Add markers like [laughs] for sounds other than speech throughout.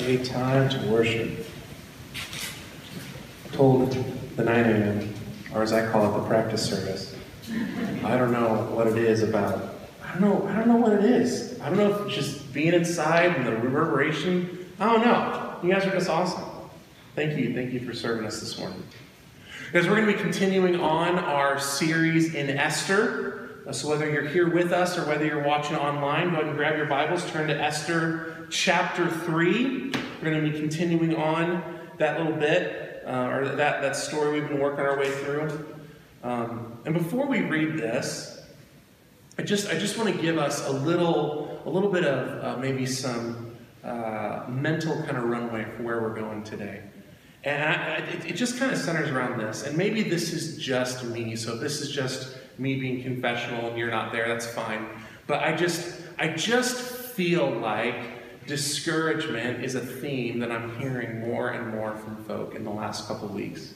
a time to worship. Told the 9 a.m., or as I call it, the practice service. I don't know what it is about. I don't know. I don't know what it is. I don't know if it's just being inside and the reverberation. I don't know. You guys are just awesome. Thank you. Thank you for serving us this morning. Because we're going to be continuing on our series in Esther. So whether you're here with us or whether you're watching online, go ahead and grab your Bibles, turn to Esther chapter 3. We're going to be continuing on that little bit, uh, or that, that story we've been working our way through. Um, and before we read this, I just, I just want to give us a little, a little bit of uh, maybe some uh, mental kind of runway for where we're going today. And I, it, it just kind of centers around this. And maybe this is just me, so this is just me being confessional and you're not there, that's fine. But I just, I just feel like discouragement is a theme that I'm hearing more and more from folk in the last couple weeks.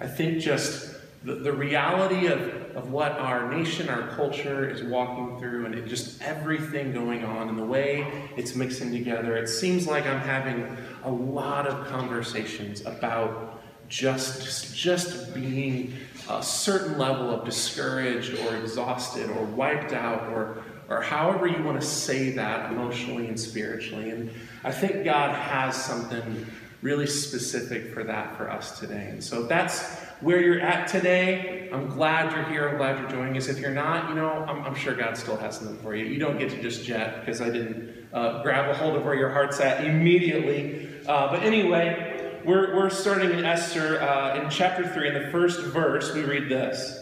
I think just the, the reality of, of what our nation, our culture is walking through, and it just everything going on and the way it's mixing together, it seems like I'm having a lot of conversations about just, just being a certain level of discouraged or exhausted or wiped out or, or however you want to say that emotionally and spiritually. And I think God has something really specific for that for us today. And so that's where you're at today. I'm glad you're here. I'm glad you're joining us. If you're not, you know, I'm, I'm sure God still has something for you. You don't get to just jet because I didn't uh, grab a hold of where your heart's at immediately. Uh, but anyway, we're, we're starting in Esther uh, in chapter 3. In the first verse, we read this.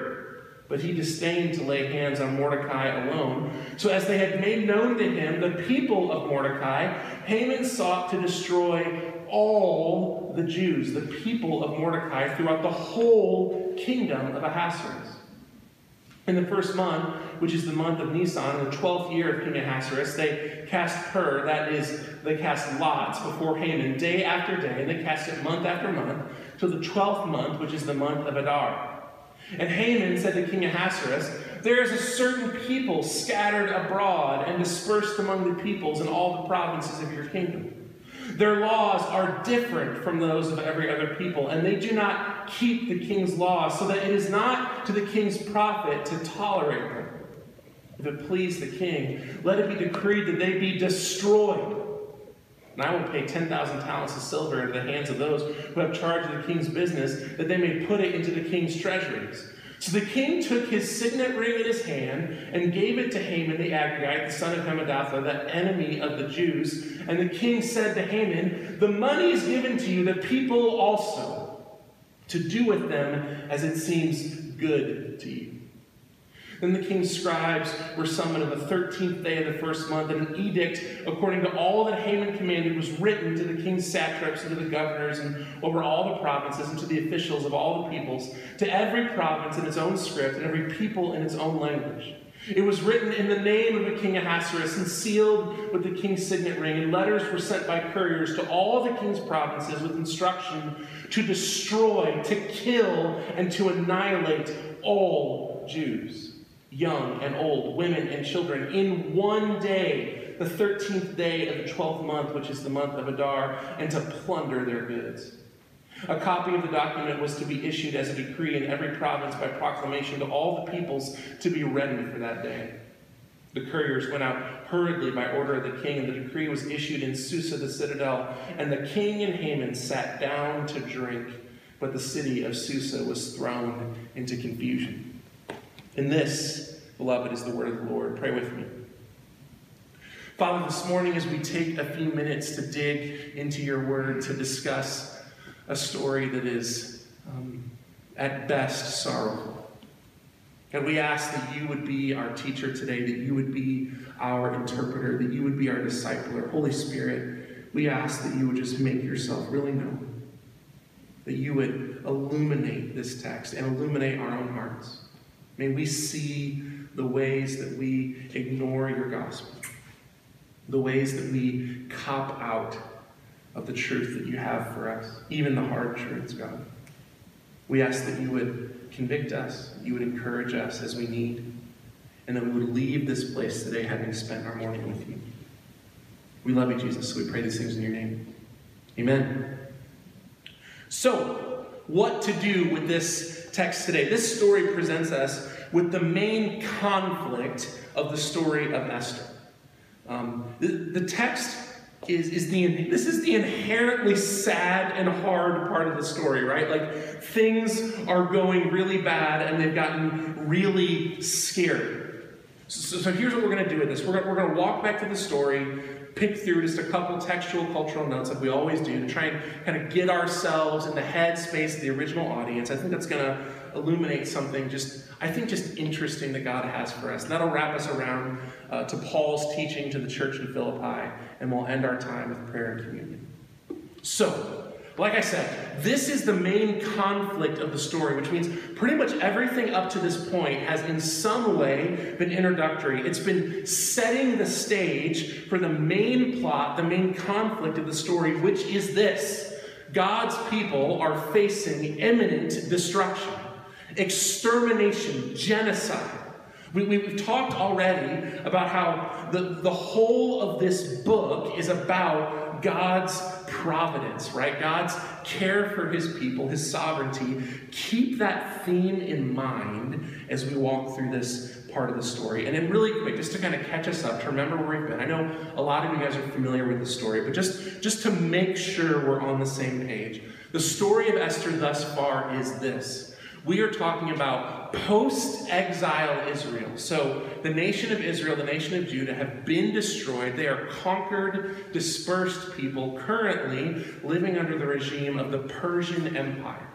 But he disdained to lay hands on Mordecai alone. So, as they had made known to him the people of Mordecai, Haman sought to destroy all the Jews, the people of Mordecai, throughout the whole kingdom of Ahasuerus. In the first month, which is the month of Nisan, the twelfth year of King Ahasuerus, they cast pur, that is, they cast lots before Haman day after day, and they cast it month after month, till the twelfth month, which is the month of Adar. And Haman said to King Ahasuerus, There is a certain people scattered abroad and dispersed among the peoples in all the provinces of your kingdom. Their laws are different from those of every other people, and they do not keep the king's laws, so that it is not to the king's profit to tolerate them. If it please the king, let it be decreed that they be destroyed. And I will pay 10,000 talents of silver into the hands of those who have charge of the king's business, that they may put it into the king's treasuries. So the king took his signet ring in his hand and gave it to Haman the Agagite, the son of Hammedatha, the enemy of the Jews. And the king said to Haman, The money is given to you, the people also, to do with them as it seems good. Then the king's scribes were summoned on the thirteenth day of the first month, and an edict, according to all that Haman commanded, was written to the king's satraps and to the governors and over all the provinces and to the officials of all the peoples, to every province in its own script and every people in its own language. It was written in the name of the king Ahasuerus and sealed with the king's signet ring, and letters were sent by couriers to all the king's provinces with instruction to destroy, to kill, and to annihilate all Jews young and old, women and children, in one day, the 13th day of the 12th month, which is the month of Adar, and to plunder their goods. A copy of the document was to be issued as a decree in every province by proclamation to all the peoples to be ready for that day. The couriers went out hurriedly by order of the king, and the decree was issued in Susa the citadel. And the king and Haman sat down to drink but the city of Susa was thrown into confusion. And this, beloved, is the word of the Lord. Pray with me. Father, this morning as we take a few minutes to dig into your word to discuss a story that is, um, at best, sorrowful. God, we ask that you would be our teacher today, that you would be our interpreter, that you would be our discipler. Holy Spirit, we ask that you would just make yourself really known, that you would illuminate this text and illuminate our own hearts. May we see the ways that we ignore your gospel, the ways that we cop out of the truth that you have for us, even the hard truths, God. We ask that you would convict us, you would encourage us as we need, and that we would leave this place today having spent our morning with you. We love you, Jesus, so we pray these things in your name. Amen. So, what to do with this text today? This story presents us with the main conflict of the story of Esther. Um, the, the text is, is the this is the inherently sad and hard part of the story, right? Like things are going really bad and they've gotten really scary. So, so here's what we're going to do with this. We're, we're going to walk back to the story, pick through just a couple textual cultural notes like we always do to try and kind of get ourselves in the headspace of the original audience. I think that's going to illuminate something just, I think, just interesting that God has for us. And that'll wrap us around uh, to Paul's teaching to the church in Philippi, and we'll end our time with prayer and communion. So, like I said, this is the main conflict of the story, which means pretty much everything up to this point has in some way been introductory. It's been setting the stage for the main plot, the main conflict of the story, which is this God's people are facing imminent destruction extermination, genocide. We, we, have talked already about how the, the whole of this book is about God's providence, right? God's care for his people, his sovereignty. Keep that theme in mind as we walk through this part of the story. And then, really quick, just to kind of catch us up, to remember where we've been. I know a lot of you guys are familiar with the story, but just, just to make sure we're on the same page. The story of Esther thus far is this we are talking about post exile Israel. So, the nation of Israel, the nation of Judah, have been destroyed. They are conquered, dispersed people currently living under the regime of the Persian Empire.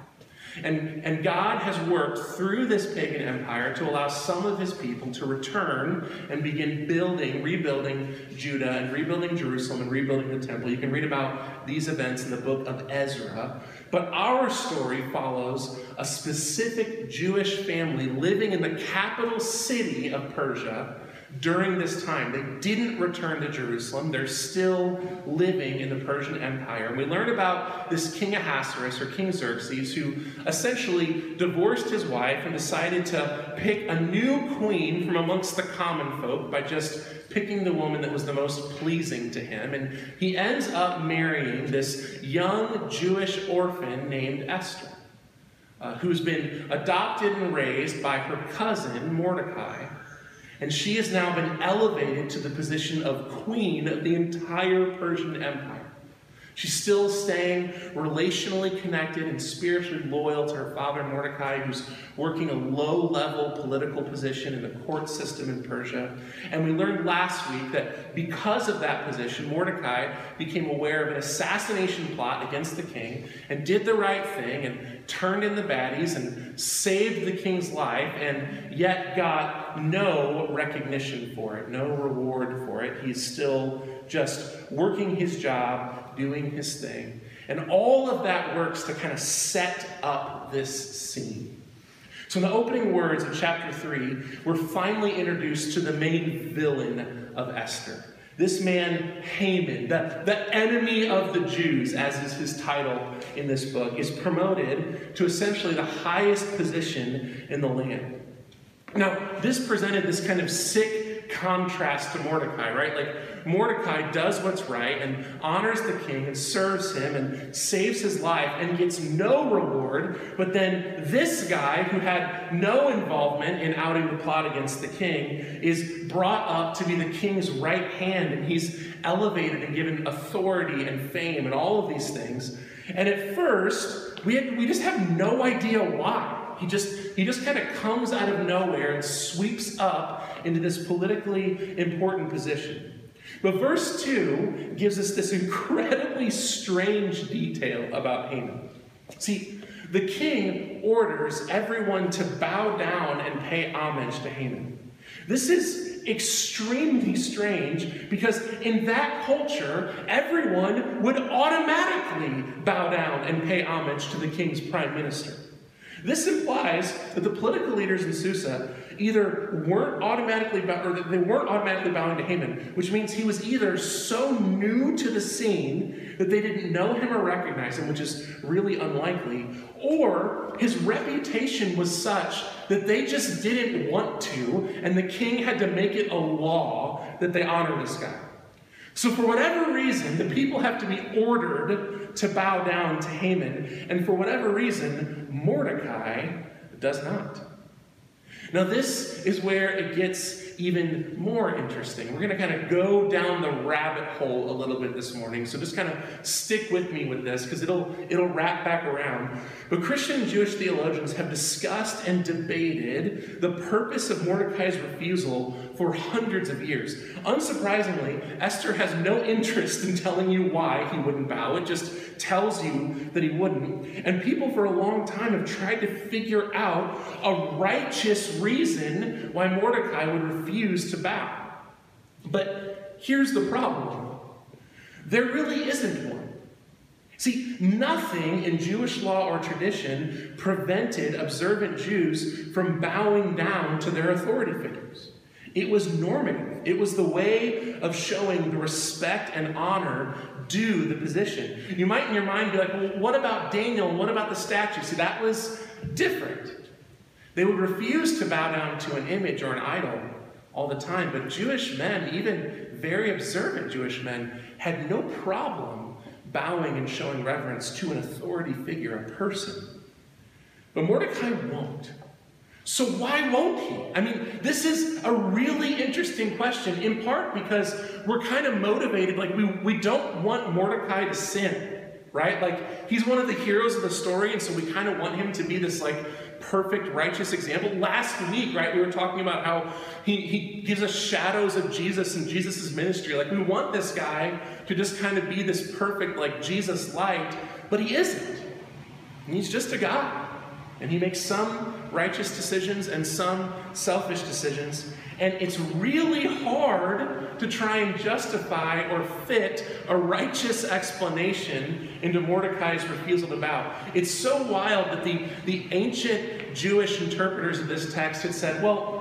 And, and God has worked through this pagan empire to allow some of his people to return and begin building, rebuilding Judah and rebuilding Jerusalem and rebuilding the temple. You can read about these events in the book of Ezra. But our story follows a specific Jewish family living in the capital city of Persia during this time. They didn't return to Jerusalem. They're still living in the Persian Empire. And we learn about this King Ahasuerus, or King Xerxes, who essentially divorced his wife and decided to pick a new queen from amongst the common folk by just picking the woman that was the most pleasing to him. And he ends up marrying this young Jewish orphan named Esther. Uh, who's been adopted and raised by her cousin Mordecai. And she has now been elevated to the position of queen of the entire Persian Empire. She's still staying relationally connected and spiritually loyal to her father Mordecai, who's working a low level political position in the court system in Persia. And we learned last week that because of that position, Mordecai became aware of an assassination plot against the king and did the right thing and turned in the baddies and saved the king's life, and yet got no recognition for it, no reward for it. He's still just working his job doing his thing. And all of that works to kind of set up this scene. So, in the opening words of chapter 3, we're finally introduced to the main villain of Esther. This man, Haman, the, the enemy of the Jews, as is his title in this book, is promoted to essentially the highest position in the land. Now, this presented this kind of sick contrast to Mordecai, right? Like Mordecai does what's right and honors the king and serves him and saves his life and gets no reward. But then this guy, who had no involvement in outing the plot against the king, is brought up to be the king's right hand and he's elevated and given authority and fame and all of these things. And at first, we, had, we just have no idea why. He just he just kind of comes out of nowhere and sweeps up into this politically important position. But verse 2 gives us this incredibly strange detail about Haman. See, the king orders everyone to bow down and pay homage to Haman. This is extremely strange because in that culture, everyone would automatically bow down and pay homage to the king's prime minister. This implies that the political leaders in Susa either weren't automatically or they weren't automatically bowing to Haman, which means he was either so new to the scene that they didn't know him or recognize him, which is really unlikely, or his reputation was such that they just didn't want to, and the king had to make it a law that they honor this guy. So, for whatever reason, the people have to be ordered to bow down to Haman, and for whatever reason, Mordecai does not. Now, this is where it gets even more interesting. We're going to kind of go down the rabbit hole a little bit this morning. So just kind of stick with me with this because it'll it'll wrap back around. But Christian and Jewish theologians have discussed and debated the purpose of Mordecai's refusal for hundreds of years. Unsurprisingly, Esther has no interest in telling you why he wouldn't bow. It just tells you that he wouldn't. And people for a long time have tried to figure out a righteous reason why Mordecai would refuse to bow. But here's the problem there really isn't one. See, nothing in Jewish law or tradition prevented observant Jews from bowing down to their authority figures. It was normative. It was the way of showing the respect and honor due the position. You might in your mind be like, well, what about Daniel? What about the statue? See, that was different. They would refuse to bow down to an image or an idol all the time, but Jewish men, even very observant Jewish men, had no problem bowing and showing reverence to an authority figure, a person. But Mordecai won't. So, why won't he? I mean, this is a really interesting question, in part because we're kind of motivated. Like, we, we don't want Mordecai to sin, right? Like, he's one of the heroes of the story, and so we kind of want him to be this, like, perfect, righteous example. Last week, right, we were talking about how he, he gives us shadows of Jesus and Jesus' ministry. Like, we want this guy to just kind of be this perfect, like, Jesus light, but he isn't. He's just a guy. And he makes some righteous decisions and some selfish decisions. And it's really hard to try and justify or fit a righteous explanation into Mordecai's refusal to bow. It's so wild that the, the ancient Jewish interpreters of this text had said, well,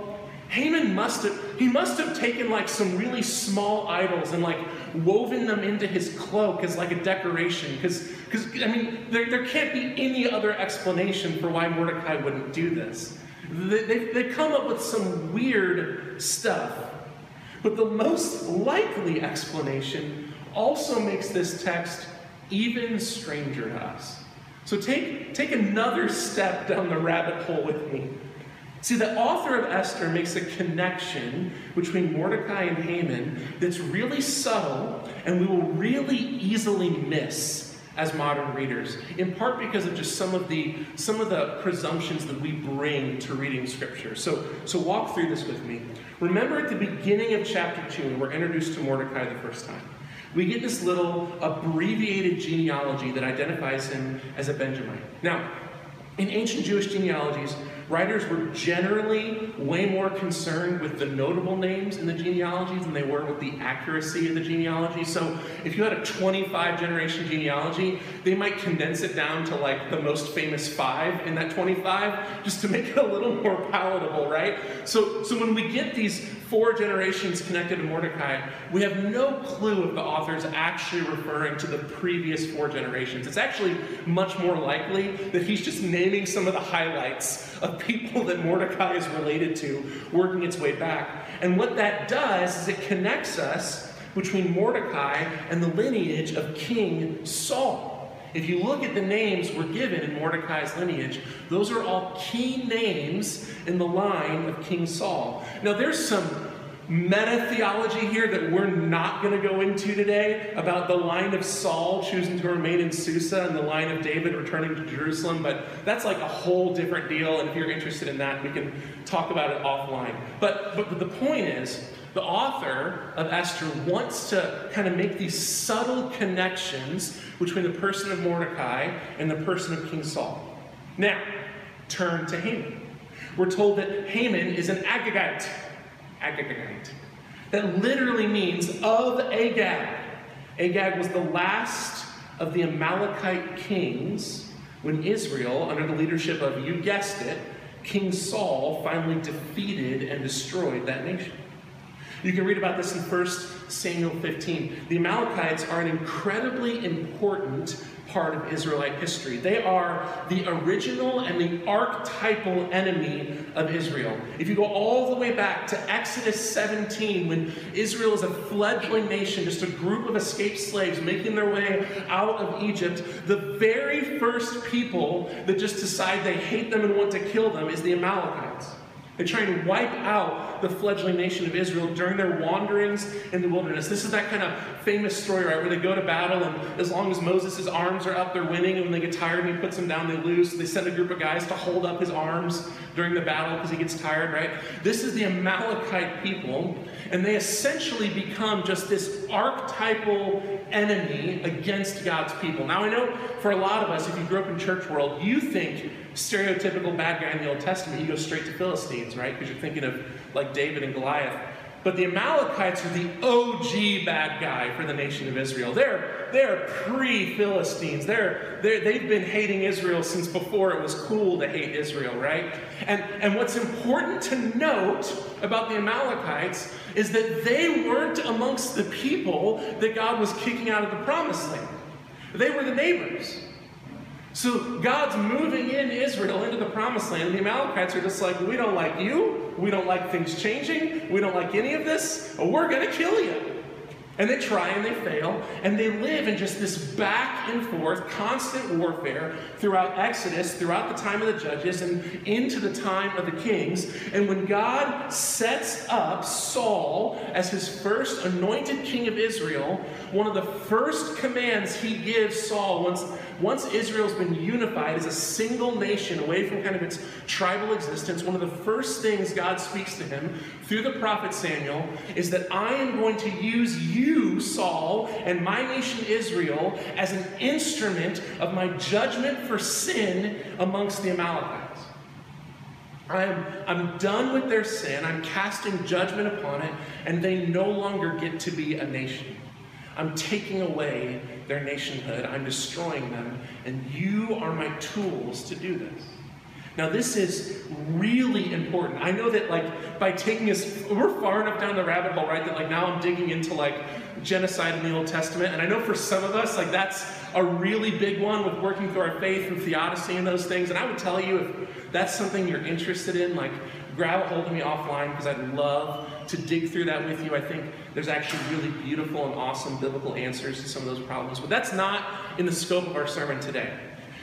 Haman must have he must have taken like some really small idols and like woven them into his cloak as like a decoration because because I mean there, there can't be any other explanation for why Mordecai wouldn't do this. They, they, they come up with some weird stuff. But the most likely explanation also makes this text even stranger to us. So take, take another step down the rabbit hole with me. See, the author of Esther makes a connection between Mordecai and Haman that's really subtle and we will really easily miss as modern readers, in part because of just some of the some of the presumptions that we bring to reading scripture. So, so walk through this with me. Remember at the beginning of chapter 2, when we're introduced to Mordecai the first time, we get this little abbreviated genealogy that identifies him as a Benjamite. Now, in ancient Jewish genealogies, writers were generally way more concerned with the notable names in the genealogies than they were with the accuracy of the genealogy. So if you had a 25 generation genealogy, they might condense it down to like the most famous five in that 25 just to make it a little more palatable, right? So, so when we get these four generations connected to Mordecai, we have no clue if the author is actually referring to the previous four generations. It's actually much more likely that he's just naming some of the highlights of people that Mordecai is related to working its way back. And what that does is it connects us between Mordecai and the lineage of King Saul. If you look at the names we're given in Mordecai's lineage, those are all key names in the line of King Saul. Now, there's some meta theology here that we're not going to go into today about the line of Saul choosing to remain in Susa and the line of David returning to Jerusalem, but that's like a whole different deal. And if you're interested in that, we can talk about it offline. But, but, but the point is, the author of Esther wants to kind of make these subtle connections between the person of Mordecai and the person of King Saul. Now, turn to Haman. We're told that Haman is an Agagite. Agagite. That literally means of Agag. Agag was the last of the Amalekite kings when Israel, under the leadership of, you guessed it, King Saul, finally defeated and destroyed that nation. You can read about this in 1 Samuel 15. The Amalekites are an incredibly important part of Israelite history. They are the original and the archetypal enemy of Israel. If you go all the way back to Exodus 17, when Israel is a fledgling nation, just a group of escaped slaves making their way out of Egypt, the very first people that just decide they hate them and want to kill them is the Amalekites. They try and wipe out the fledgling nation of Israel during their wanderings in the wilderness. This is that kind of famous story, right, where they go to battle, and as long as Moses' arms are up, they're winning, and when they get tired and he puts them down, they lose. They send a group of guys to hold up his arms during the battle because he gets tired, right? This is the Amalekite people, and they essentially become just this archetypal enemy against God's people. Now, I know for a lot of us, if you grew up in church world, you think stereotypical bad guy in the Old Testament, you go straight to Philistines, right? Because you're thinking of like David and Goliath. But the Amalekites are the OG bad guy for the nation of Israel. They're, they're pre Philistines. They're, they're, they've been hating Israel since before it was cool to hate Israel, right? And, and what's important to note about the Amalekites is that they weren't amongst the people that God was kicking out of the promised land, they were the neighbors. So God's moving in Israel into the promised land, and the Amalekites are just like, we don't like you, we don't like things changing, we don't like any of this, we're going to kill you. And they try and they fail, and they live in just this back and forth, constant warfare throughout Exodus, throughout the time of the judges, and into the time of the kings. And when God sets up Saul as his first anointed king of Israel, one of the first commands he gives Saul, once, once Israel's been unified as a single nation away from kind of its tribal existence, one of the first things God speaks to him through the prophet Samuel is that I am going to use you, Saul, and my nation Israel as an instrument of my judgment for sin amongst the Amalekites. I'm, I'm done with their sin. I'm casting judgment upon it, and they no longer get to be a nation. I'm taking away their nationhood. I'm destroying them, and you are my tools to do this. Now, this is really important. I know that, like, by taking us, we're far enough down the rabbit hole, right? That, like, now I'm digging into, like, genocide in the Old Testament. And I know for some of us, like, that's a really big one with working through our faith and theodicy and those things. And I would tell you, if that's something you're interested in, like, grab a hold of me offline because I'd love to dig through that with you. I think there's actually really beautiful and awesome biblical answers to some of those problems. But that's not in the scope of our sermon today.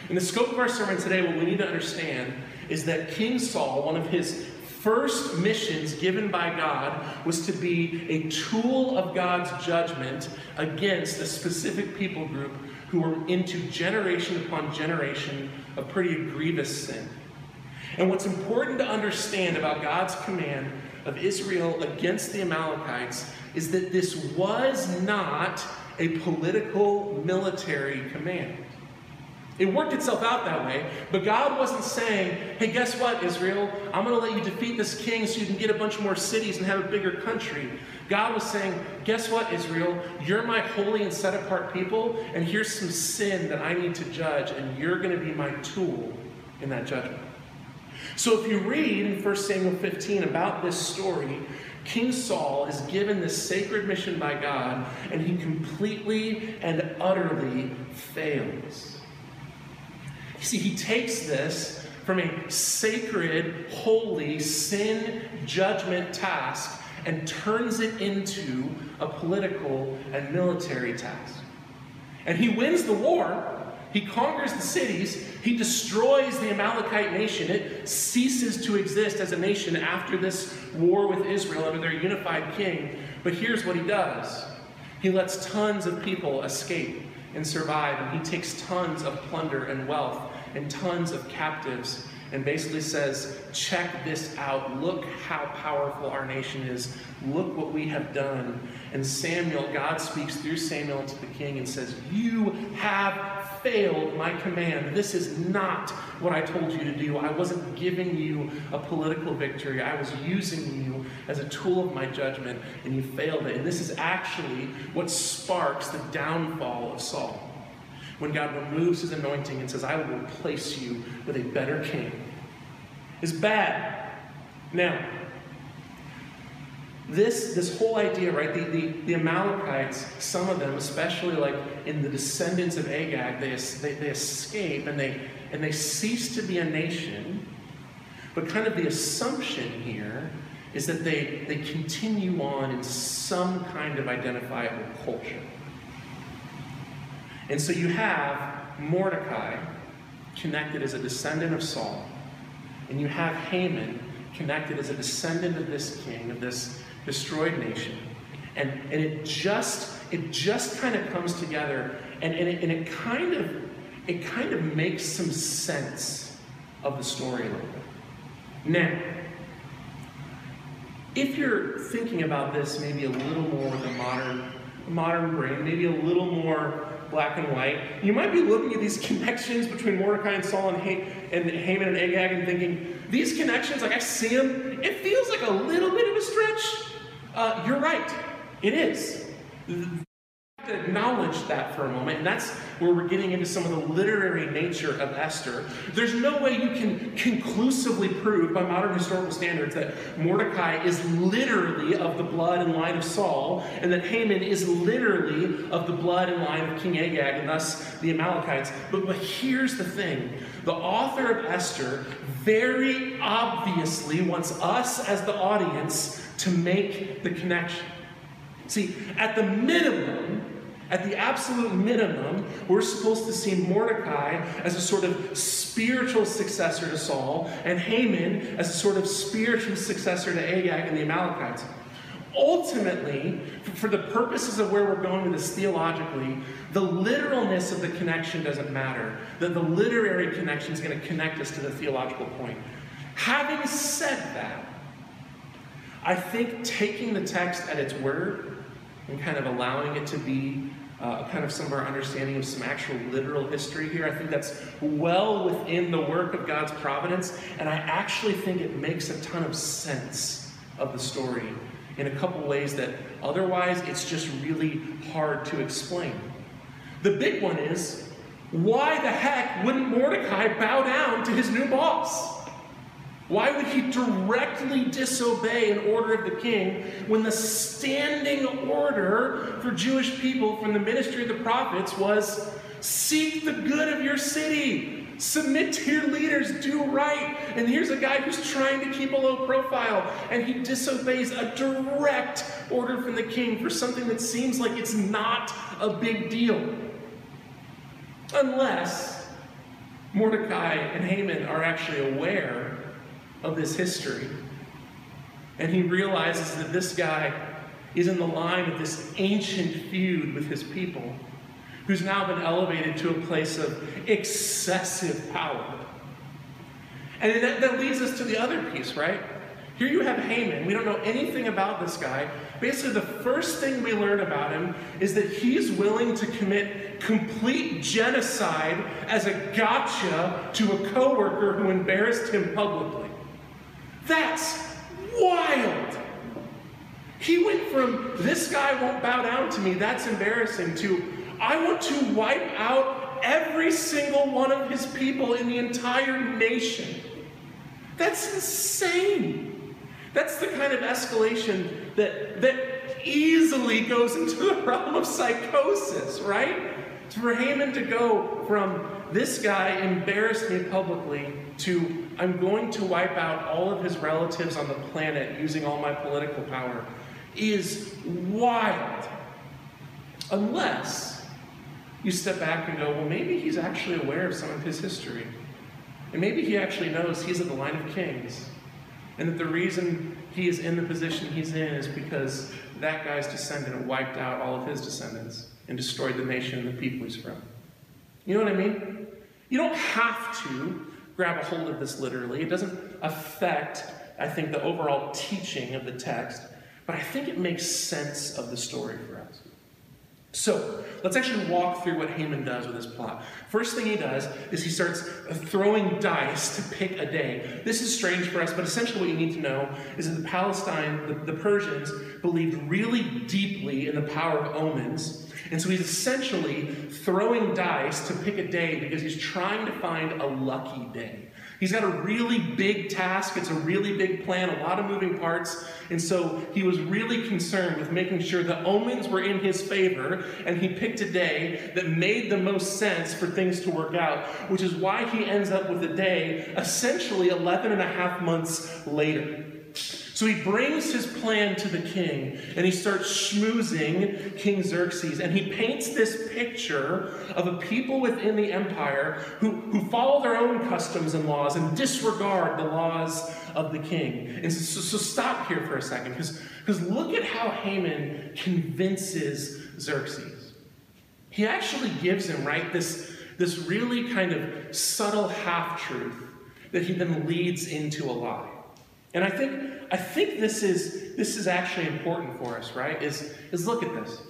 In the scope of our sermon today, what we need to understand is that King Saul, one of his first missions given by God, was to be a tool of God's judgment against a specific people group who were into generation upon generation of pretty grievous sin. And what's important to understand about God's command of Israel against the Amalekites is that this was not a political military command. It worked itself out that way, but God wasn't saying, hey, guess what, Israel? I'm going to let you defeat this king so you can get a bunch more cities and have a bigger country. God was saying, guess what, Israel? You're my holy and set apart people, and here's some sin that I need to judge, and you're going to be my tool in that judgment. So if you read in 1 Samuel 15 about this story, King Saul is given this sacred mission by God, and he completely and utterly fails. You see, he takes this from a sacred, holy, sin judgment task and turns it into a political and military task. And he wins the war. He conquers the cities. He destroys the Amalekite nation. It ceases to exist as a nation after this war with Israel under their unified king. But here's what he does he lets tons of people escape and survive, and he takes tons of plunder and wealth and tons of captives and basically says, check this out. Look how powerful our nation is. Look what we have done. And Samuel, God speaks through Samuel to the king and says, You have failed my command. This is not what I told you to do. I wasn't giving you a political victory, I was using you as a tool of my judgment, and you failed it. And this is actually what sparks the downfall of Saul when God removes his anointing and says, I will replace you with a better king, is bad. Now, this, this whole idea, right? The, the, the Amalekites, some of them, especially like in the descendants of Agag, they, they, they escape and they, and they cease to be a nation. But kind of the assumption here is that they, they continue on in some kind of identifiable culture. And so you have Mordecai connected as a descendant of Saul, and you have Haman connected as a descendant of this king, of this destroyed nation. And, and it just it just kind of comes together and, and, it, and it kind of it kind of makes some sense of the story a little bit. Now, if you're thinking about this maybe a little more with a modern modern brain, maybe a little more black and white. You might be looking at these [laughs] connections between Mordecai and Saul and, ha- and Haman and Agag and thinking, these connections, like I see them, it feels like a little bit of a stretch. Uh, you're right, it is to acknowledge that for a moment, and that's where we're getting into some of the literary nature of Esther. There's no way you can conclusively prove by modern historical standards that Mordecai is literally of the blood and line of Saul, and that Haman is literally of the blood and line of King Agag, and thus the Amalekites. But, but here's the thing the author of Esther very obviously wants us as the audience to make the connection. See, at the minimum, at the absolute minimum, we're supposed to see Mordecai as a sort of spiritual successor to Saul, and Haman as a sort of spiritual successor to Agag and the Amalekites. Ultimately, for the purposes of where we're going with this theologically, the literalness of the connection doesn't matter. The, the literary connection is going to connect us to the theological point. Having said that, I think taking the text at its word and kind of allowing it to be uh, kind of some of our understanding of some actual literal history here. I think that's well within the work of God's providence, and I actually think it makes a ton of sense of the story in a couple ways that otherwise it's just really hard to explain. The big one is why the heck wouldn't Mordecai bow down to his new boss? Why would he directly disobey an order of the king when the standing order for Jewish people from the ministry of the prophets was seek the good of your city, submit to your leaders, do right? And here's a guy who's trying to keep a low profile, and he disobeys a direct order from the king for something that seems like it's not a big deal. Unless Mordecai and Haman are actually aware of this history. And he realizes that this guy is in the line of this ancient feud with his people, who's now been elevated to a place of excessive power. And that, that leads us to the other piece, right? Here you have Haman. We don't know anything about this guy. Basically, the first thing we learn about him is that he's willing to commit complete genocide as a gotcha to a coworker who embarrassed him publicly. That's wild. He went from this guy won't bow down to me, that's embarrassing, to I want to wipe out every single one of his people in the entire nation. That's insane. That's the kind of escalation that, that easily goes into the [laughs] realm of psychosis, right? For Haman to go from this guy embarrassed me publicly to I'm going to wipe out all of his relatives on the planet using all my political power is wild. Unless you step back and go, well, maybe he's actually aware of some of his history. And maybe he actually knows he's of the line of kings. And that the reason he is in the position he's in is because that guy's descendant wiped out all of his descendants and destroyed the nation and the people he's from. You know what I mean? You don't have to grab a hold of this literally. It doesn't affect, I think, the overall teaching of the text, but I think it makes sense of the story for us. So, let's actually walk through what Haman does with his plot. First thing he does is he starts throwing dice to pick a day. This is strange for us, but essentially what you need to know is that the Palestine, the, the Persians, believed really deeply in the power of omens. And so he's essentially throwing dice to pick a day because he's trying to find a lucky day. He's got a really big task. It's a really big plan, a lot of moving parts. And so he was really concerned with making sure the omens were in his favor. And he picked a day that made the most sense for things to work out, which is why he ends up with a day essentially 11 and a half months later. So he brings his plan to the king and he starts schmoozing King Xerxes. And he paints this picture of a people within the empire who, who follow their own customs and laws and disregard the laws of the king. And so, so stop here for a second because look at how Haman convinces Xerxes. He actually gives him, right, this, this really kind of subtle half truth that he then leads into a lie. And I think, I think this is, this is actually important for us, right? Is, is look at this.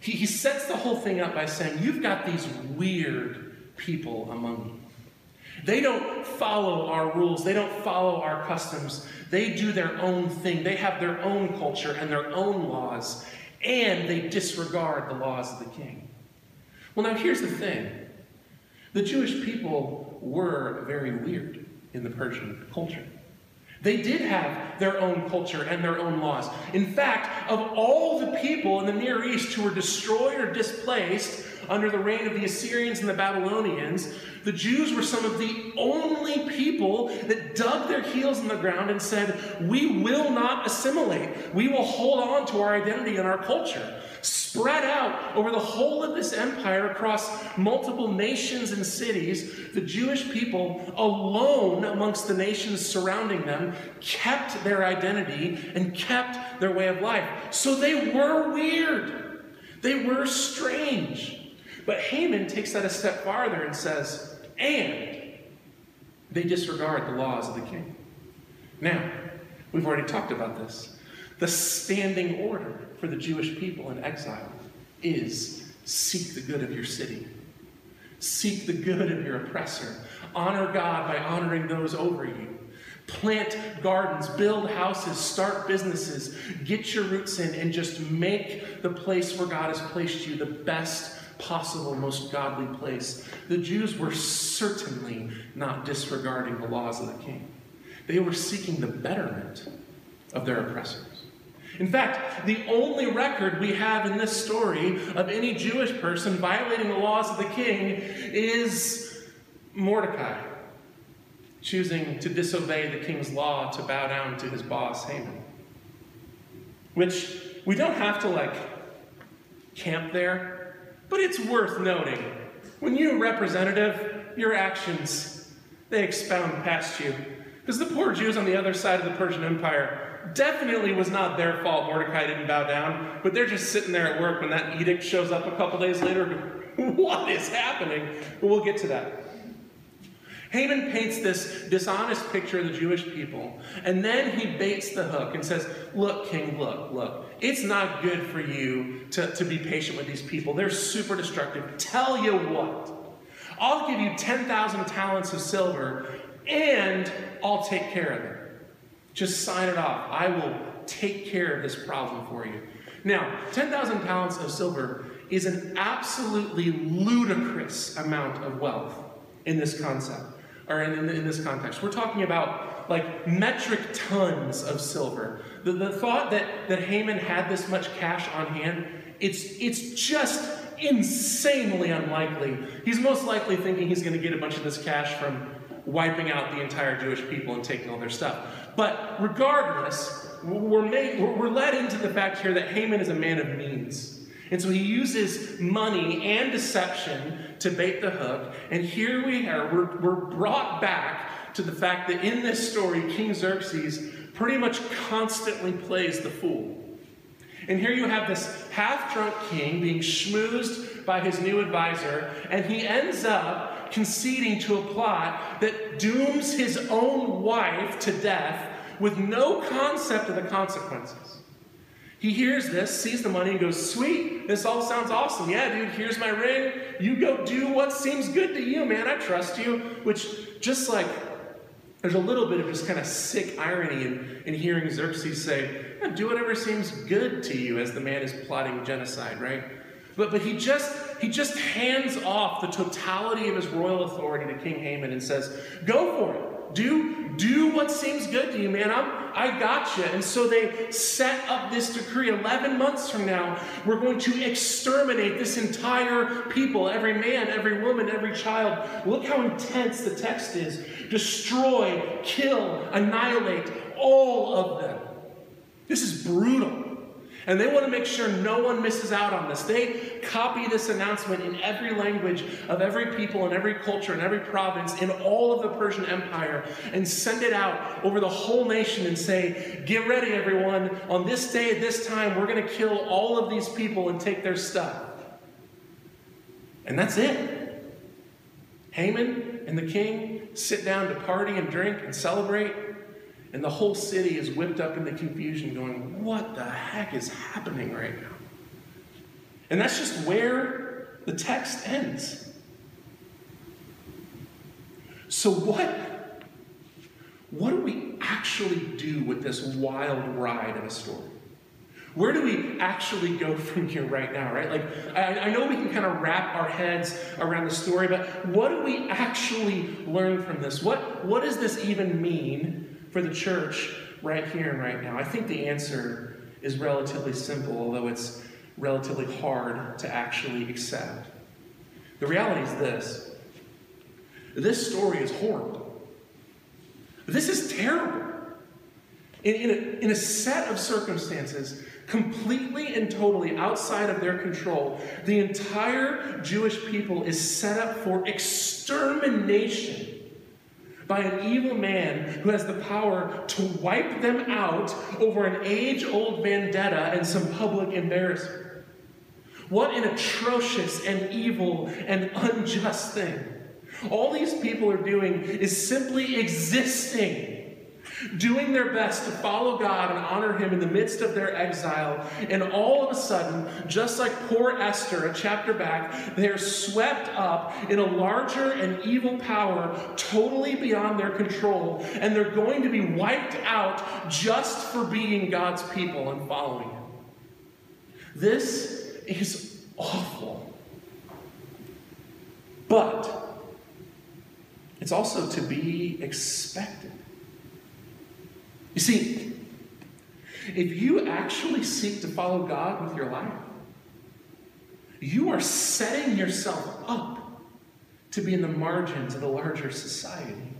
He, he sets the whole thing up by saying, You've got these weird people among you. They don't follow our rules, they don't follow our customs. They do their own thing, they have their own culture and their own laws, and they disregard the laws of the king. Well, now here's the thing the Jewish people were very weird in the Persian culture. They did have their own culture and their own laws. In fact, of all the people in the Near East who were destroyed or displaced under the reign of the Assyrians and the Babylonians, the Jews were some of the only people that dug their heels in the ground and said, We will not assimilate. We will hold on to our identity and our culture spread out over the whole of this empire across multiple nations and cities, the Jewish people, alone amongst the nations surrounding them, kept their identity and kept their way of life. So they were weird, they were strange. But Haman takes that a step farther and says, and they disregard the laws of the king. Now, we've already talked about this. The standing order for the Jewish people in exile is seek the good of your city. Seek the good of your oppressor. Honor God by honoring those over you. Plant gardens, build houses, start businesses, get your roots in, and just make the place where God has placed you the best possible, most godly place. The Jews were certainly not disregarding the laws of the king, they were seeking the betterment of their oppressors. In fact, the only record we have in this story of any Jewish person violating the laws of the king is Mordecai choosing to disobey the king's law to bow down to his boss, Haman. Which we don't have to like camp there, but it's worth noting. When you're representative, your actions, they expound past you. Because the poor Jews on the other side of the Persian Empire definitely was not their fault Mordecai didn't bow down, but they're just sitting there at work when that edict shows up a couple days later. [laughs] what is happening? But we'll get to that. Haman paints this dishonest picture of the Jewish people, and then he baits the hook and says, Look, king, look, look. It's not good for you to, to be patient with these people. They're super destructive. Tell you what, I'll give you 10,000 talents of silver, and I'll take care of them. Just sign it off. I will take care of this problem for you. Now, 10,000 talents of silver is an absolutely ludicrous amount of wealth in this concept, or in, in, in, this context. We're talking about like metric tons of silver. The, the thought that, that Haman had this much cash on hand, it's, it's just insanely unlikely. He's most likely thinking he's going to get a bunch of this cash from wiping out the entire Jewish people and taking all their stuff. But regardless, we're, made, we're led into the fact here that Haman is a man of means. And so he uses money and deception to bait the hook. And here we are, we're, we're brought back to the fact that in this story, King Xerxes pretty much constantly plays the fool. And here you have this half drunk king being schmoozed by his new advisor, and he ends up conceding to a plot that dooms his own wife to death with no concept of the consequences. He hears this, sees the money, and goes, Sweet, this all sounds awesome. Yeah, dude, here's my ring. You go do what seems good to you, man. I trust you. Which, just like, there's a little bit of just kind of sick irony in, in hearing Xerxes say, yeah, Do whatever seems good to you as the man is plotting genocide, right? But, but he, just, he just hands off the totality of his royal authority to King Haman and says, Go for it. Do, do what seems good to you, man. I'm, I got you. And so they set up this decree 11 months from now. We're going to exterminate this entire people every man, every woman, every child. Look how intense the text is destroy, kill, annihilate all of them. This is brutal. And they want to make sure no one misses out on this. They copy this announcement in every language of every people and every culture and every province in all of the Persian Empire and send it out over the whole nation and say, Get ready, everyone. On this day at this time, we're going to kill all of these people and take their stuff. And that's it. Haman and the king sit down to party and drink and celebrate. And the whole city is whipped up into confusion, going, What the heck is happening right now? And that's just where the text ends. So, what, what do we actually do with this wild ride of a story? Where do we actually go [laughs] from here right now, right? Like, I, I, know we can kind of wrap our heads around the story, but what do we actually learn from this? What, what does this even mean for the church right here and right now? I think the answer is relatively simple, although it's relatively hard to actually accept. The reality is this this story is horrible. This is terrible. In, in, a, in a set of circumstances completely and totally outside of their control, the entire Jewish people is set up for extermination by an evil man who has the power to wipe them out over an age old vendetta and some public embarrassment. What an atrocious and evil and unjust thing. All these people are doing is simply existing doing their best to follow God and honor Him in the midst of their exile. And all of a sudden, just like poor Esther a chapter back, they are swept up in a larger and evil power totally beyond their control. And they're going to be wiped out just for being God's people and following Him. This is awful. But it's also to be expected. You see, if you actually seek to follow God with your life, you are setting yourself up to be in the margins of the larger society.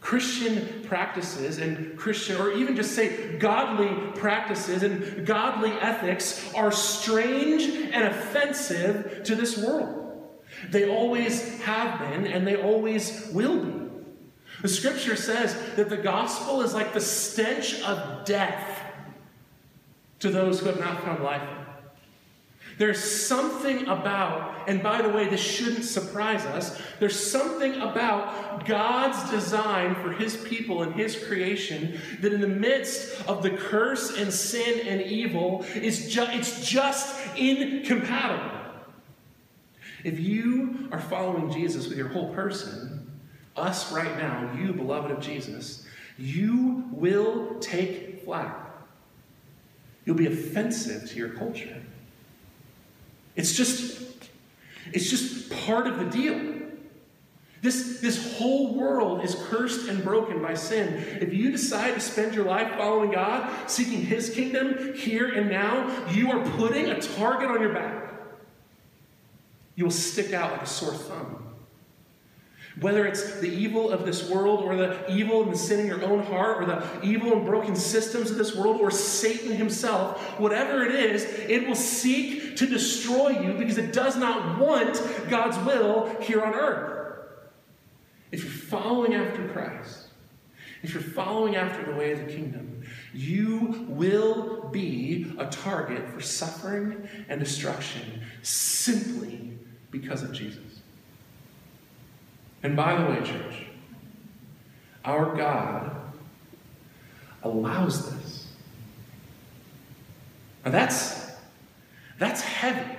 Christian practices and Christian, or even just say godly practices and godly ethics are strange and offensive to this world. They always have been and they always will be. The scripture says that the gospel is like the stench of death to those who have not found life. There's something about, and by the way, this shouldn't surprise us, there's something about God's design for his people and his creation that in the midst of the curse and sin and evil, is ju- it's just incompatible. If you are following Jesus with your whole person, us right now, you, beloved of Jesus, you will take flack. You'll be offensive to your culture. It's just, it's just part of the deal. This, this whole world is cursed and broken by sin. If you decide to spend your life following God, seeking His kingdom here and now, you are putting a target on your back. You will stick out like a sore thumb. Whether it's the evil of this world, or the evil and the sin in your own heart, or the evil and broken systems of this world, or Satan himself, whatever it is, it will seek to destroy you because it does not want God's will here on earth. If you're following after Christ, if you're following after the way of the kingdom, you will be a target for suffering and destruction simply because of Jesus. And by the way, church, our God allows this. Now that's, that's heavy.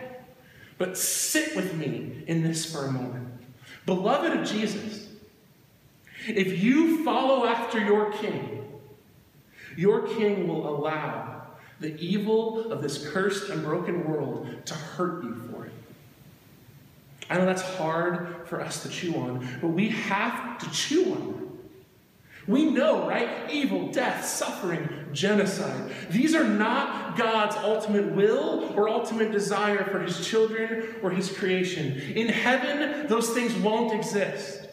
But sit with me in this for a moment. Beloved of Jesus, if you follow after your king, your king will allow the evil of this cursed and broken world to hurt you. I know that's hard for us to chew on, but we have to chew on. We know, right? Evil, death, suffering, genocide. These are not God's ultimate will or ultimate desire for his children or his creation. In heaven, those things won't exist.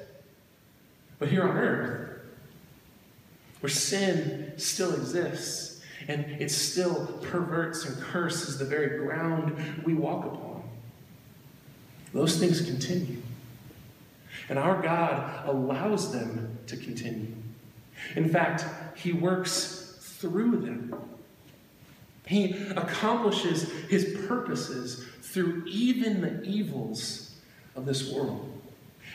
But here on earth, where sin still exists and it still perverts and curses the very ground we walk upon, those things continue. And our God allows them to continue. In fact, He works through them. He accomplishes His purposes through even the evils of this world.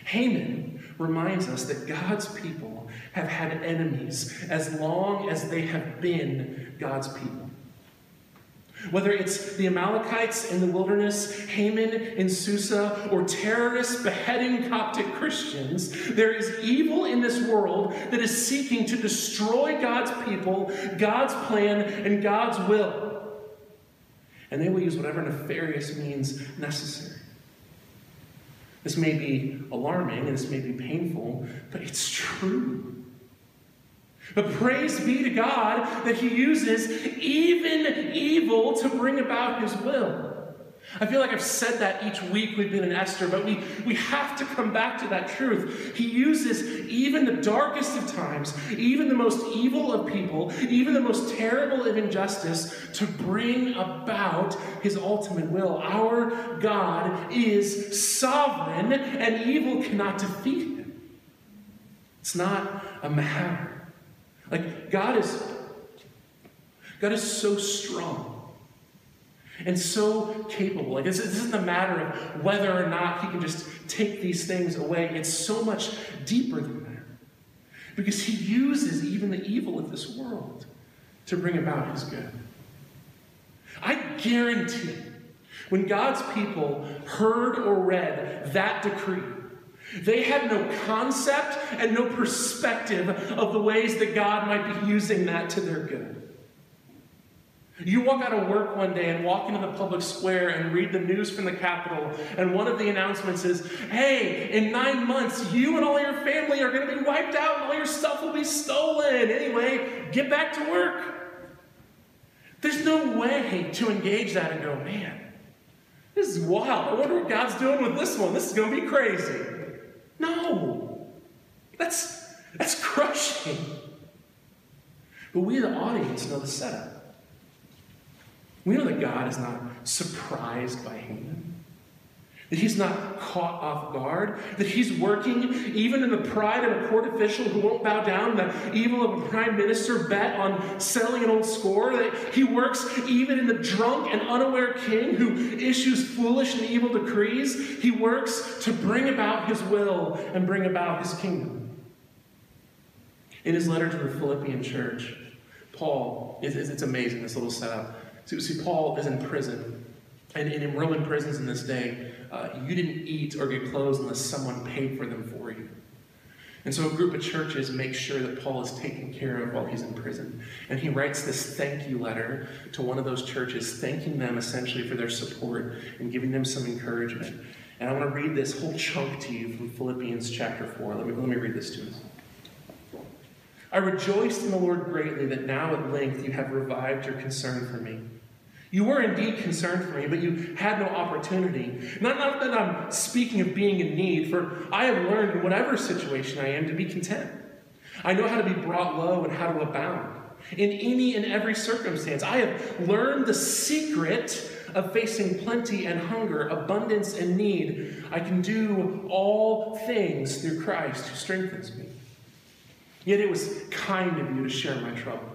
Haman reminds us that God's people have had enemies as long as they have been God's people. Whether it's the Amalekites in the wilderness, Haman in Susa, or terrorists beheading Coptic Christians, there is evil in this world that is seeking to destroy God's people, God's plan, and God's will. And they will use whatever nefarious means necessary. This may be alarming and this may be painful, but it's true. But praise be to God that He uses even evil to bring about His will. I feel like I've said that each week we've been in Esther, but we, we have to come back to that truth. He uses even the darkest of times, even the most evil of people, even the most terrible of injustice to bring about his ultimate will. Our God is sovereign, and evil cannot defeat him. It's not a matter like God is God is so strong and so capable. Like this, this isn't a matter of whether or not he can just take these things away. It's so much deeper than that. Because he uses even the evil of this world to bring about his good. I guarantee when God's people heard or read that decree, they had no concept and no perspective of the ways that God might be using that to their good. You walk out of work one day and walk into the public square and read the news from the capital, and one of the announcements is hey, in nine months, you and all your family are going to be wiped out and all your stuff will be stolen. Anyway, get back to work. There's no way to engage that and go, man, this is wild. I wonder what God's doing with this one. This is going to be crazy. No. That's, that's crushing. But we, the audience, know the setup. We know that God is not surprised by Haman. That he's not caught off guard. That he's working even in the pride of a court official who won't bow down, the evil of a prime minister bet on settling an old score. That he works even in the drunk and unaware king who issues foolish and evil decrees. He works to bring about his will and bring about his kingdom. In his letter to the Philippian church, Paul, it's, amazing, this little setup. See Paul is in prison. And, and in Roman prisons in this day, uh, you didn't eat or get clothes unless someone paid for them for you. And so a group of churches make sure that Paul is taken care of while he's in prison. And he writes this thank you letter to one of those churches, thanking them essentially for their support and giving them some encouragement. And I want to read this whole chunk to you from Philippians chapter 4. Let me, let me read this to us. I rejoiced in the Lord greatly that now at length you have revived your concern for me. You were indeed concerned for me, but you had no opportunity. Not, not that I'm speaking of being in need, for I have learned in whatever situation I am to be content. I know how to be brought low and how to abound. In any and every circumstance, I have learned the secret of facing plenty and hunger, abundance and need. I can do all things through Christ who strengthens me. Yet it was kind of you to share my trouble.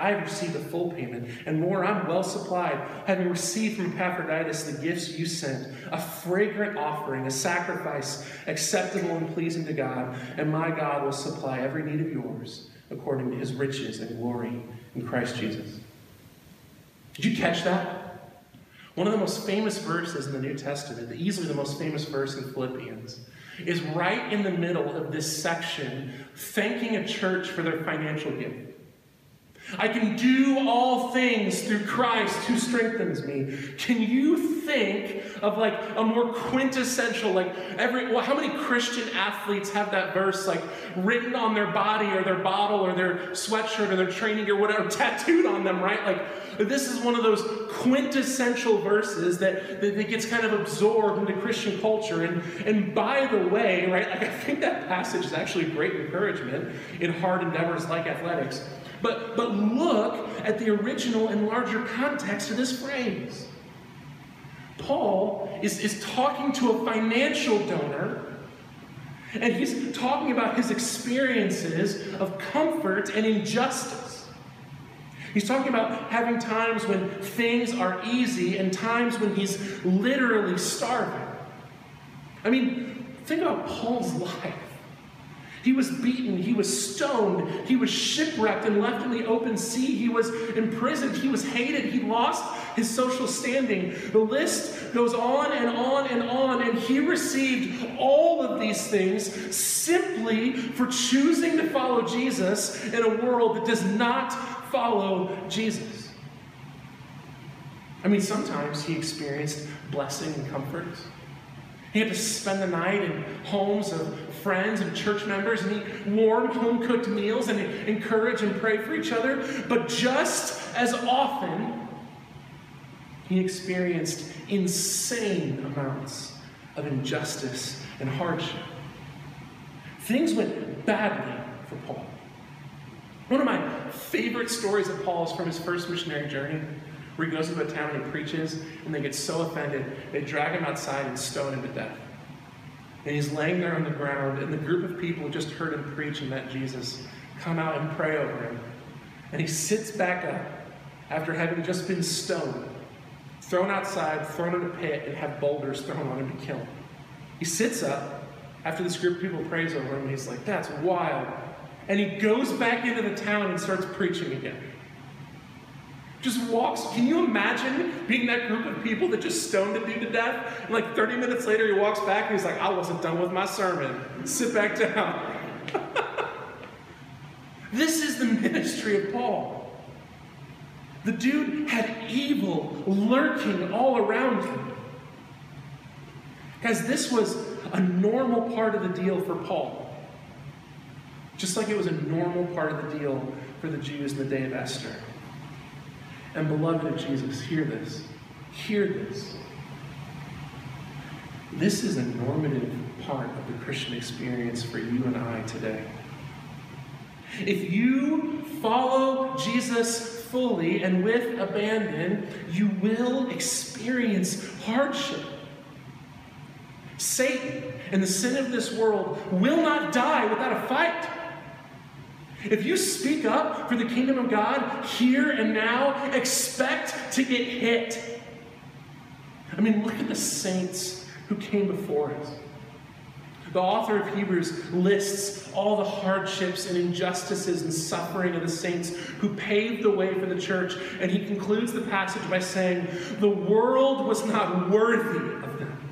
I have received a full payment, and more, I'm well supplied, having received from Epaphroditus the gifts you sent, a fragrant offering, a sacrifice acceptable and pleasing to God, and my God will supply every need of yours according to his riches and glory in Christ Jesus. Did you catch that? One of the most famous verses in the New Testament, easily the most famous verse in Philippians, is right in the middle of this section, thanking a church for their financial gift. I can do all things through Christ who strengthens me. Can you think of like a more quintessential, like every, well, how many Christian athletes have that verse like written on their body or their bottle or their sweatshirt or their training gear, whatever, [laughs] tattooed on them, right? Like this is one of those quintessential verses that, that, that gets kind of absorbed into Christian culture. And, and by the way, right, like I think that passage is actually great encouragement in hard endeavors like athletics. But, but look at the original and larger context of this phrase. Paul is, is talking to a financial donor, and he's talking about his experiences of comfort and injustice. He's talking about having times when things are easy and times when he's literally starving. I mean, think about Paul's [laughs] life. He was beaten, he was stoned, he was shipwrecked and left in the open sea, he was imprisoned, he was hated, he lost his social standing. The list goes on and on and on, and he received all of these things simply for choosing to follow Jesus in a world that does not follow Jesus. I mean, sometimes he experienced blessing and comfort. He had to spend the night in homes of friends and church members and eat warm, home cooked meals and encourage and pray for each other. But just as often, he experienced insane amounts of injustice and hardship. Things went badly for Paul. One of my favorite stories of Paul's from his first missionary journey where he goes into a town and he preaches, and they get so offended, they drag him outside and stone him to death. And he's laying there on the ground, and the group of people who just heard him preach and met Jesus come out and pray over him. And he sits back up after having just been stoned, thrown outside, thrown in a pit, and have boulders thrown on him to kill him. He sits up after this group of people prays over him, and he's like, That's wild. And he goes back into the town and starts preaching again. Just walks. Can you imagine being that group of people that just stoned a dude to death? And like 30 minutes later, he walks back and he's like, I wasn't done with my sermon. Sit back down. [laughs] this is the ministry of Paul. The dude had evil lurking all around him. Guys, this was a normal part of the deal for Paul. Just like it was a normal part of the deal for the Jews in the day of Esther. And beloved of Jesus, hear this. Hear this. This is a normative part of the Christian experience for you and I today. If you follow Jesus fully and with abandon, you will experience hardship. Satan and the sin of this world will not die without a fight. If you speak up for the kingdom of God here and now, expect to get hit. I mean, look at the saints who came before us. The author of Hebrews lists all the hardships and injustices and suffering of the saints who paved the way for the church, and he concludes the passage by saying, The world was not worthy of them.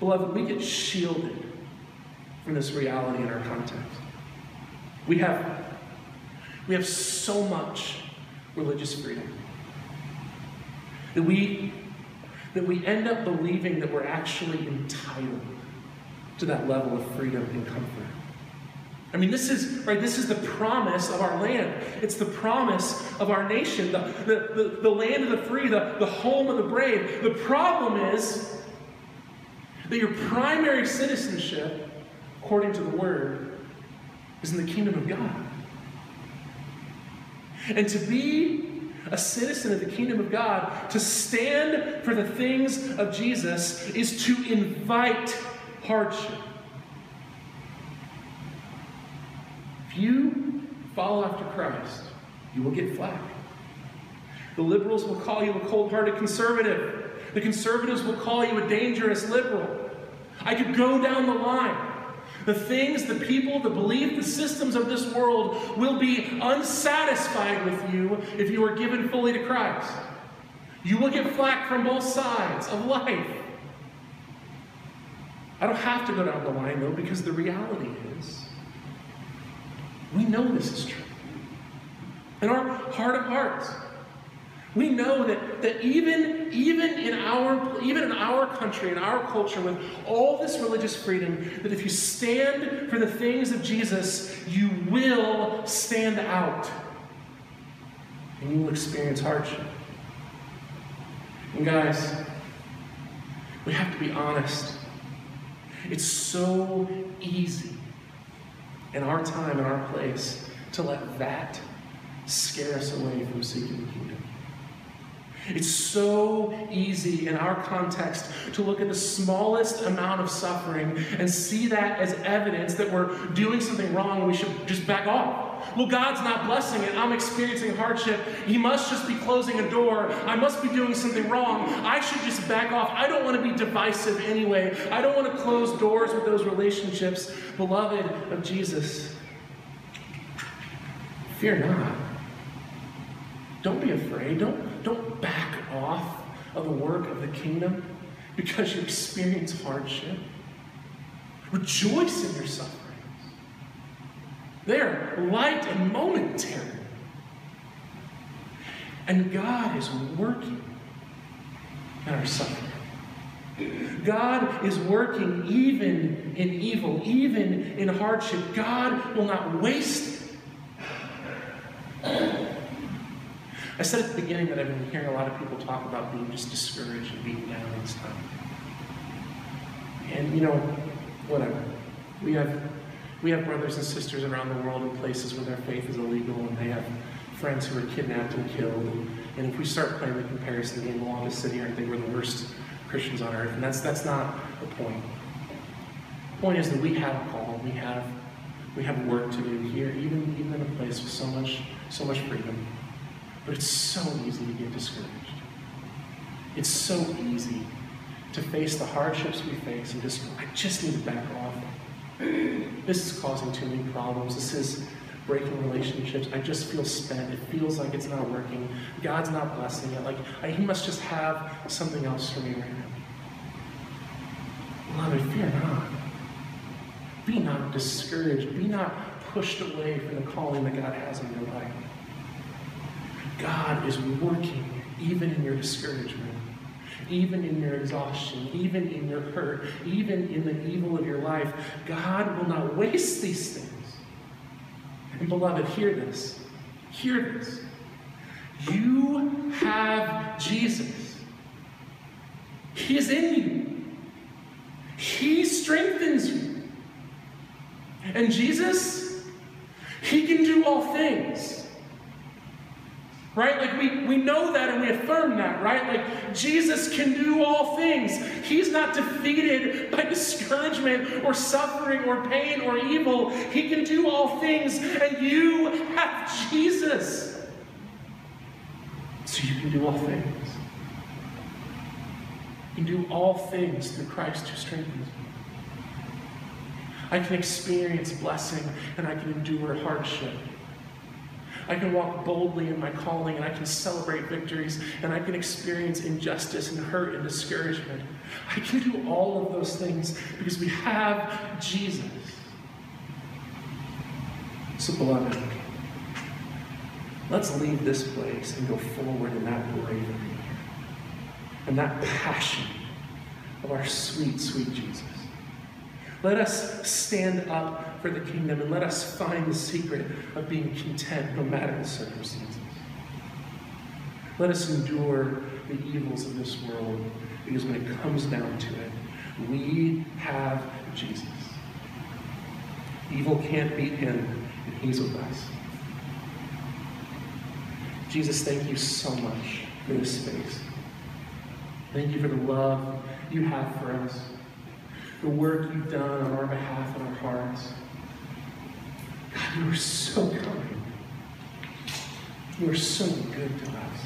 Beloved, we get shielded from this reality in our context. We have, we have so much religious freedom that we, that we end up believing that we're actually entitled to that level of freedom and comfort. I mean, this is right. This is the promise of our land. It's the promise of our nation, the, the, the, the land of the free, the, the home of the brave. The problem is that your primary citizenship, according to the word, is in the kingdom of God. And to be a citizen of the kingdom of God, to stand for the things of Jesus, is to invite hardship. If you follow after Christ, you will get flack. The liberals will call you a cold hearted conservative. The conservatives will call you a dangerous liberal. I could go down the line. The things, the people, the belief, the systems of this world will be unsatisfied with you if you are given fully to Christ. You will get flack from both sides of life. I don't have to go down the line, though, because the reality is we know this is true. In our heart of hearts, we know that, that even, even, in our, even in our country, in our culture, with all this religious freedom, that if you stand for the things of Jesus, you will stand out. And you will experience hardship. And guys, we have to be honest. It's so easy in our time, in our place, to let that scare us away from seeking the kingdom. It's so easy in our context to look at the smallest amount of suffering and see that as evidence that we're doing something wrong and we should just back off. Well, God's not blessing it. I'm experiencing hardship. He must just be closing a door. I must be doing something wrong. I should just back off. I don't want to be divisive anyway. I don't want to close doors with those relationships. Beloved of Jesus, fear not. Don't be afraid. Don't, don't back off of the work of the kingdom because you experience hardship. Rejoice in your sufferings. They are light and momentary. And God is working in our suffering. God is working even in evil, even in hardship. God will not waste I said at the beginning that I've been hearing a lot of people talk about being just discouraged and beaten down this time. And you know, whatever. We have we have brothers and sisters around the world in places where their faith is illegal and they have friends who are kidnapped and killed. And, and if we start playing the comparison game, well, this city, aren't they? We're the worst Christians on earth. And that's that's not the point. The point is that we have a call. We have we have work to do here, even even in a place with so much so much freedom. But it's so easy to get discouraged. It's so easy to face the hardships we face and just, I just need to back off. [clears throat] This is causing too many problems. This is breaking relationships. I just feel spent. It feels like it's not working. God's not blessing it. Like, I, He must just have something else for me right now. Beloved, fear not. Be not discouraged. Be not pushed away from the calling that God has in your life. God is working even in your discouragement, even in your exhaustion, even in your hurt, even in the evil of your life. God will not waste these things. And beloved, hear this. Hear this. You have Jesus. He is in you. He strengthens you. And Jesus, He can do all things. Right? Like we, we know that and we affirm that, right? Like Jesus can do all things. He's not defeated by [laughs] discouragement or suffering or pain or evil. He can do all things, and you have Jesus. So you can do all things. You can do all things through Christ who strengthens me. I can experience blessing and I can endure hardship. I can walk boldly in my calling and I can celebrate victories and I can experience injustice and hurt and discouragement. I can do all of those things because we have Jesus. So, beloved, let's leave this place and go forward in that bravery and that passion of our sweet, sweet Jesus. Let us stand up for the kingdom and let us find the secret of being content no matter the circumstances. Let us endure the evils of this world because when it comes down to it, we have Jesus. Evil can't beat him, and he's with us. Jesus, thank you so much for this space. Thank you for the love you have for us, the work you've done on our behalf and our hearts. You are so kind. You are so good to us.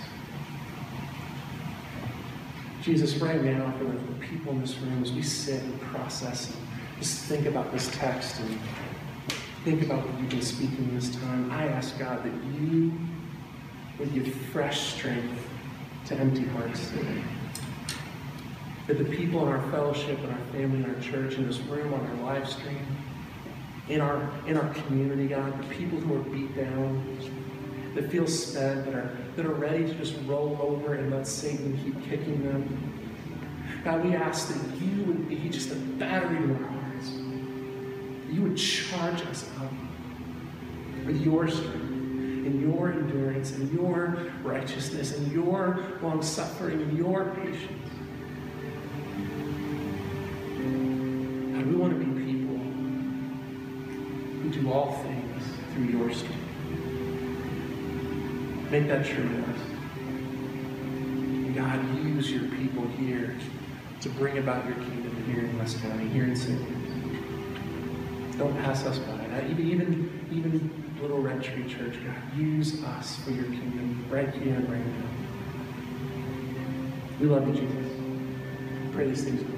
Jesus, right now, for the people in this room, as we sit and process and just think about this text and think about what you've been speaking this time, I ask God that you would give fresh strength to empty hearts today. That the people in our fellowship, in our family, in our church, in this room, on our live stream, in our in our community, God, the people who are beat down, that feel spent, that are that are ready to just roll over and let Satan keep kicking them. God, we ask that you would be just a battery in our hearts. You would charge us up with your strength and your endurance and your righteousness and your long suffering and your patience. God, we want to be people who all things through your strength. Make that true of us. God, use your people here to bring about your kingdom here in West County, here in St. Don't pass us by. Not even, even, even Little Red Tree Church, God, use us for your kingdom right here and right now. We love you, Jesus. Pray these things in.